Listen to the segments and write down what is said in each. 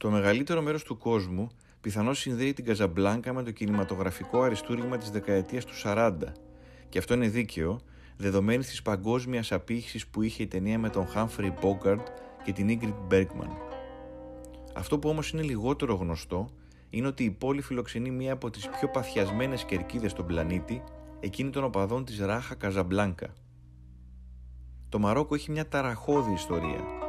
Το μεγαλύτερο μέρος του κόσμου πιθανώς συνδέει την Καζαμπλάνκα με το κινηματογραφικό αριστούργημα της δεκαετίας του 40 και αυτό είναι δίκαιο δεδομένη της παγκόσμιας απήχησης που είχε η ταινία με τον Humphrey Bogart και την Ingrid Bergman. Αυτό που όμως είναι λιγότερο γνωστό είναι ότι η πόλη φιλοξενεί μία από τις πιο παθιασμένες κερκίδες στον πλανήτη, εκείνη των οπαδών της Ράχα Καζαμπλάνκα. Το Μαρόκο έχει μια ταραχώδη ιστορία.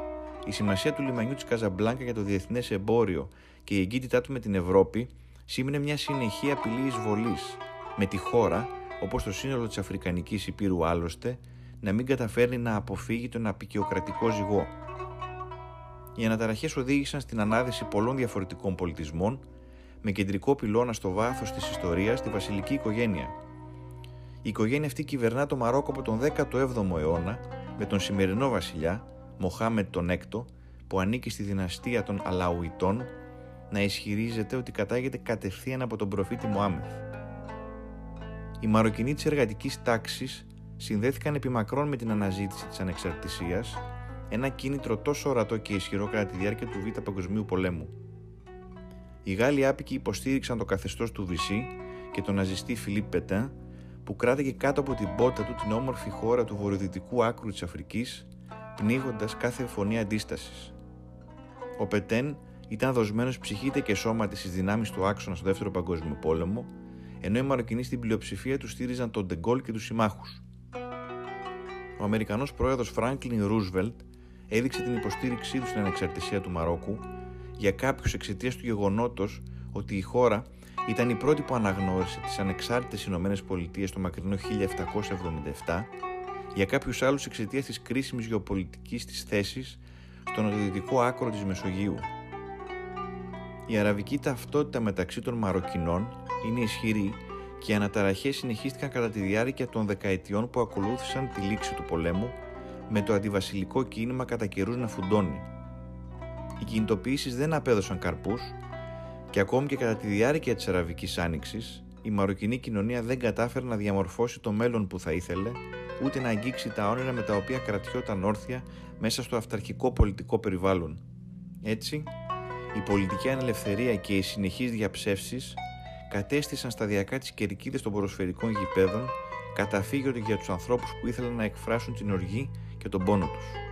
Η σημασία του λιμανιού της Καζαμπλάνκα για το διεθνές εμπόριο και η εγκύτητά του με την Ευρώπη σήμαινε μια συνεχή απειλή εισβολής, με τη χώρα, όπως το σύνολο της Αφρικανικής Υπήρου άλλωστε, να μην καταφέρνει να αποφύγει τον απεικιοκρατικό ζυγό. Οι αναταραχές οδήγησαν στην ανάδυση πολλών διαφορετικών πολιτισμών, με κεντρικό πυλώνα στο βάθος της ιστορίας τη βασιλική οικογένεια. Η οικογένεια αυτή κυβερνά το Μαρόκο από τον 17ο αιώνα με τον σημερινό βασιλιά, Μοχάμετ τον Έκτο, που ανήκει στη δυναστεία των Αλαουιτών, να ισχυρίζεται ότι κατάγεται κατευθείαν από τον προφήτη Μωάμεθ. Οι Μαροκινοί της εργατικής τάξης συνδέθηκαν επιμακρών με την αναζήτηση της ανεξαρτησίας, ένα κίνητρο τόσο ορατό και ισχυρό κατά τη διάρκεια του Β' Παγκοσμίου Πολέμου. Οι Γάλλοι άπικοι υποστήριξαν το καθεστώς του Βυσί και τον ναζιστή Φιλίπ Πετέν, που κράτηκε κάτω από την πότα του την όμορφη χώρα του βορειοδυτικού άκρου της Αφρικής, πνίγοντας κάθε φωνή αντίστασης. Ο Πετέν ήταν δοσμένος ψυχήτε και σώματι στις δυνάμεις του άξονα στο Δεύτερο Παγκόσμιο Πόλεμο, ενώ οι Μαροκινοί στην πλειοψηφία τους στήριζαν τον Ντεγκόλ και τους συμμάχους. Ο Αμερικανός πρόεδρος Φράγκλιν Ρούσβελτ έδειξε την υποστήριξή του στην ανεξαρτησία του Μαρόκου για κάποιους εξαιτίας του γεγονότος ότι η χώρα ήταν η πρώτη που αναγνώρισε τις ανεξάρτητες Ηνωμένες Πολιτείες το μακρινό 1777, για κάποιους άλλους εξαιτίας της κρίσιμης γεωπολιτικής της θέσης στο νοτιοδυτικό άκρο της Μεσογείου. Η αραβική ταυτότητα μεταξύ των Μαροκινών είναι ισχυρή και οι αναταραχές συνεχίστηκαν κατά τη διάρκεια των δεκαετιών που ακολούθησαν τη λήξη του πολέμου με το αντιβασιλικό κίνημα κατά καιρούς να φουντώνει. Οι κινητοποιήσεις δεν απέδωσαν καρπούς και ακόμη και κατά τη διάρκεια της Αραβικής Άνοιξης η μαροκινή κοινωνία δεν κατάφερε να διαμορφώσει το μέλλον που θα ήθελε ούτε να αγγίξει τα όνειρα με τα οποία κρατιόταν όρθια μέσα στο αυταρχικό πολιτικό περιβάλλον. Έτσι, η πολιτική ανελευθερία και οι συνεχείς διαψεύσεις κατέστησαν σταδιακά τις κερκίδες των ποδοσφαιρικών γηπέδων καταφύγιο για τους ανθρώπους που ήθελαν να εκφράσουν την οργή και τον πόνο τους.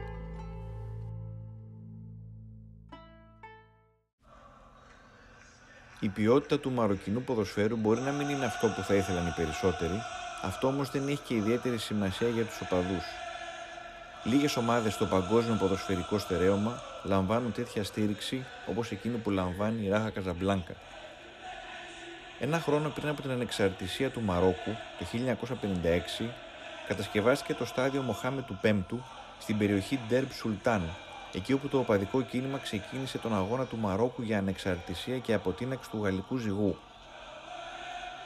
Η ποιότητα του μαροκινού ποδοσφαίρου μπορεί να μην είναι αυτό που θα ήθελαν οι περισσότεροι, αυτό όμως δεν έχει και ιδιαίτερη σημασία για τους οπαδούς. Λίγες ομάδες στο παγκόσμιο ποδοσφαιρικό στερέωμα λαμβάνουν τέτοια στήριξη όπως εκείνη που λαμβάνει η Ράχα Καζαμπλάνκα. Ένα χρόνο πριν από την ανεξαρτησία του Μαρόκου, το 1956, κατασκευάστηκε το στάδιο Μοχάμε του Πέμπτου στην περιοχή Ντέρμπ Σουλτάν, εκεί όπου το οπαδικό κίνημα ξεκίνησε τον αγώνα του Μαρόκου για ανεξαρτησία και αποτείναξη του γαλλικού ζυγού.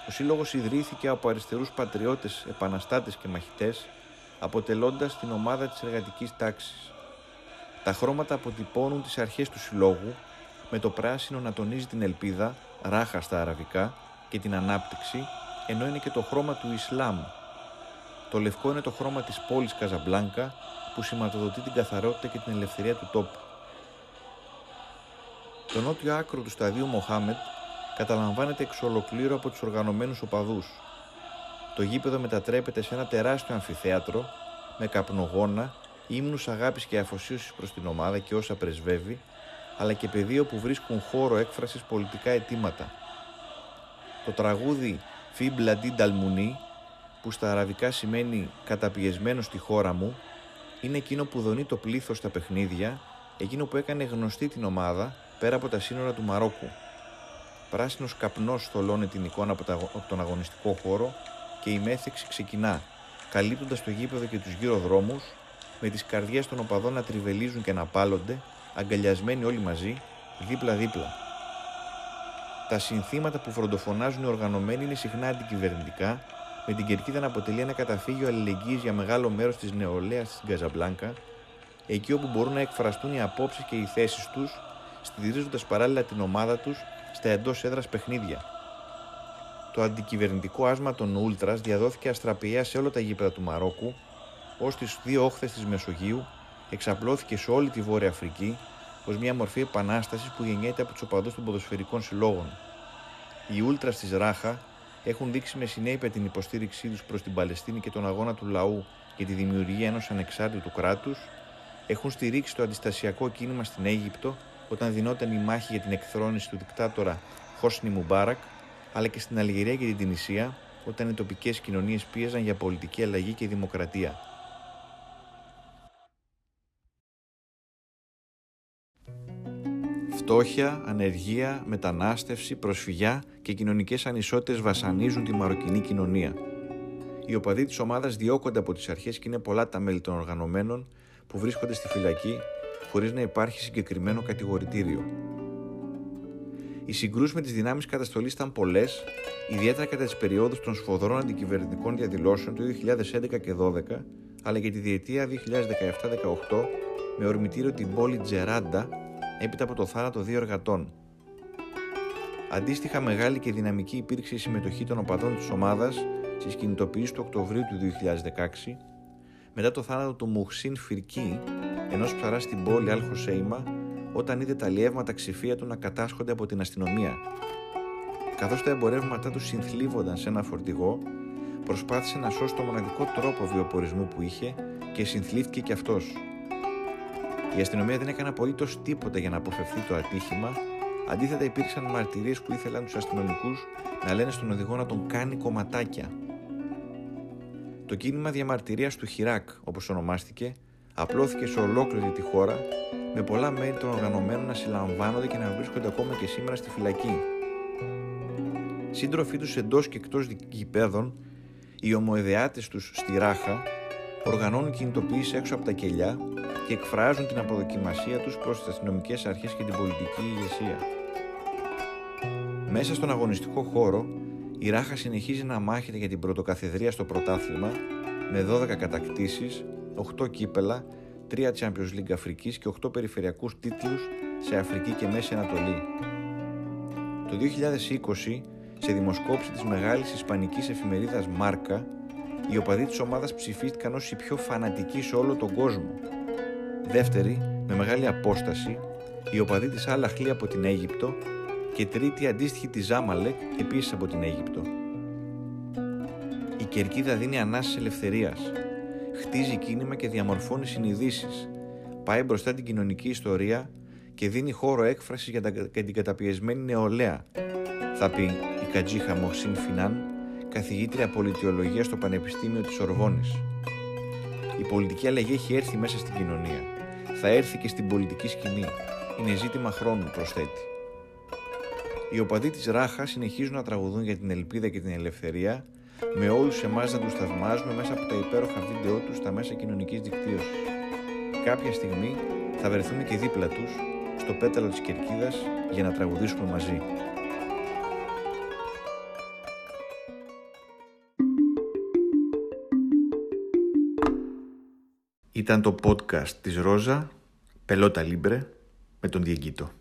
Ο σύλλογος ιδρύθηκε από αριστερούς πατριώτες, επαναστάτες και μαχητές, αποτελώντας την ομάδα της εργατικής τάξης. Τα χρώματα αποτυπώνουν τις αρχές του συλλόγου, με το πράσινο να τονίζει την ελπίδα, ράχα στα αραβικά, και την ανάπτυξη, ενώ είναι και το χρώμα του Ισλάμ. Το λευκό είναι το χρώμα της πόλης Καζαμπλάνκα, που σηματοδοτεί την καθαρότητα και την ελευθερία του τόπου. Το νότιο άκρο του σταδίου Μοχάμετ καταλαμβάνεται εξ ολοκλήρου από τους οργανωμένους οπαδούς. Το γήπεδο μετατρέπεται σε ένα τεράστιο αμφιθέατρο με καπνογόνα, ύμνους αγάπης και αφοσίωσης προς την ομάδα και όσα πρεσβεύει, αλλά και πεδίο που βρίσκουν χώρο έκφρασης πολιτικά αιτήματα. Το τραγούδι «Φίμπλα Νταλμουνί», που στα αραβικά σημαίνει «καταπιεσμένος στη χώρα μου», είναι εκείνο που δονεί το πλήθος στα παιχνίδια, εκείνο που έκανε γνωστή την ομάδα πέρα από τα σύνορα του Μαρόκου. Πράσινος καπνός θολώνει την εικόνα από τον αγωνιστικό χώρο και η μέθεξη ξεκινά, καλύπτοντας το γήπεδο και τους γύρω δρόμους, με τις καρδιές των οπαδών να τριβελίζουν και να πάλλονται, αγκαλιασμένοι όλοι μαζί, δίπλα-δίπλα. Τα συνθήματα που φροντοφωνάζουν οι οργανωμένοι είναι συχνά αντικυβερνητικά με την κερκίδα να αποτελεί ένα καταφύγιο αλληλεγγύης για μεγάλο μέρος της νεολαίας στην Καζαμπλάνκα, εκεί όπου μπορούν να εκφραστούν οι απόψεις και οι θέσεις τους, στηρίζοντας παράλληλα την ομάδα τους στα εντός έδρας παιχνίδια. Το αντικυβερνητικό άσμα των Ούλτρα διαδόθηκε αστραπιαία σε όλα τα γήπεδα του Μαρόκου, ως τις δύο όχθες της Μεσογείου εξαπλώθηκε σε όλη τη Βόρεια Αφρική, ως μια μορφή επανάστασης που γεννιέται από τους οπαδούς των ποδοσφαιρικών συλλόγων. Οι Ούλτρα της Ράχα έχουν δείξει με συνέπεια την υποστήριξή τους προς την Παλαιστίνη και τον αγώνα του λαού για τη δημιουργία ενός ανεξάρτητου κράτους, έχουν στηρίξει το αντιστασιακό κίνημα στην Αίγυπτο όταν δινόταν η μάχη για την εκθρόνηση του δικτάτορα Χόσνη Μουμπάρακ, αλλά και στην Αλγερία και την Τινησία όταν οι τοπικές κοινωνίες πίεζαν για πολιτική αλλαγή και δημοκρατία. Φτώχεια, ανεργία, μετανάστευση, προσφυγιά και κοινωνικές ανισότητες βασανίζουν τη μαροκινή κοινωνία. Οι οπαδοί της ομάδας διώκονται από τις αρχές και είναι πολλά τα μέλη των οργανωμένων που βρίσκονται στη φυλακή χωρίς να υπάρχει συγκεκριμένο κατηγορητήριο. Οι συγκρούσεις με τις δυνάμεις καταστολής ήταν πολλές, ιδιαίτερα κατά τις περιόδους των σφοδρών αντικυβερνητικών διαδηλώσεων του 2011 και 2012, αλλά και τη διετία 2017-2018 με ορμητήριο την πόλη Τζεράντα έπειτα από το θάνατο δύο εργατών. Αντίστοιχα μεγάλη και δυναμική υπήρξε η συμμετοχή των οπαδών της ομάδας στις κινητοποιήσεις του Οκτωβρίου του 2016 μετά το θάνατο του Μουχσίν Φιρκή, ενός ψαρά στην πόλη Αλ Χωσέιμα, όταν είδε τα λιεύματα ξηφία του να κατάσχονται από την αστυνομία. Καθώς τα εμπορεύματά του συνθλίβονταν σε ένα φορτηγό, προσπάθησε να σώσει το μοναδικό τρόπο βιοπορισμού που είχε και συνθλίφθηκε κι αυτός. Η αστυνομία δεν έκανε απολύτως τίποτα για να αποφευθεί το ατύχημα. Αντίθετα, υπήρξαν μαρτυρίες που ήθελαν τους αστυνομικούς να λένε στον οδηγό να τον κάνει κομματάκια. Το κίνημα διαμαρτυρίας του Χιράκ, όπως ονομάστηκε, απλώθηκε σε ολόκληρη τη χώρα, με πολλά μέλη των οργανωμένων να συλλαμβάνονται και να βρίσκονται ακόμα και σήμερα στη φυλακή. Σύντροφοί τους εντός και εκτός γηπέδων, οι ομοειδεάτε τους στη Ράχα, οργανώνουν κινητοποιήσει έξω από τα κελιά και εκφράζουν την αποδοκιμασία τους προς τις αστυνομικές αρχές και την πολιτική ηγεσία. Μέσα στον αγωνιστικό χώρο, η Ράχα συνεχίζει να μάχεται για την πρωτοκαθεδρία στο πρωτάθλημα με 12 κατακτήσεις, 8 κύπελα, 3 Champions League Αφρικής και 8 περιφερειακούς τίτλους σε Αφρική και Μέση Ανατολή. Το 2020, σε δημοσκόπηση της μεγάλης ισπανικής εφημερίδας Μάρκα, οι οπαδοί της ομάδας ψηφίστηκαν ως οι πιο φανατικοί σε όλο τον κόσμο δεύτερη με μεγάλη απόσταση η οπαδή της Αλαχλή από την Αίγυπτο και τρίτη αντίστοιχη της Ζάμαλεκ επίσης από την Αίγυπτο. Η κερκίδα δίνει ανάσες ελευθερίας, χτίζει κίνημα και διαμορφώνει συνειδήσεις, πάει μπροστά την κοινωνική ιστορία και δίνει χώρο έκφρασης για την καταπιεσμένη νεολαία, θα πει η Κατζίχα Μοχσίν Φινάν, καθηγήτρια πολιτιολογίας στο Πανεπιστήμιο της Ορβόνης. Η πολιτική αλλαγή έχει έρθει μέσα στην κοινωνία. Θα έρθει και στην πολιτική σκηνή. Είναι ζήτημα χρόνου, προσθέτει. Οι οπαδοί της Ράχας συνεχίζουν να τραγουδούν για την ελπίδα και την ελευθερία, με όλους εμάς να τους θαυμάζουμε μέσα από τα υπέροχα βίντεο τους στα μέσα κοινωνικής δικτύωσης. Κάποια στιγμή θα βρεθούμε και δίπλα τους, στο πέταλο της κερκίδας, για να τραγουδήσουμε μαζί. Ήταν το podcast της Ρόζα, Πελότα Λίμπρε, με τον Διεγκύτο.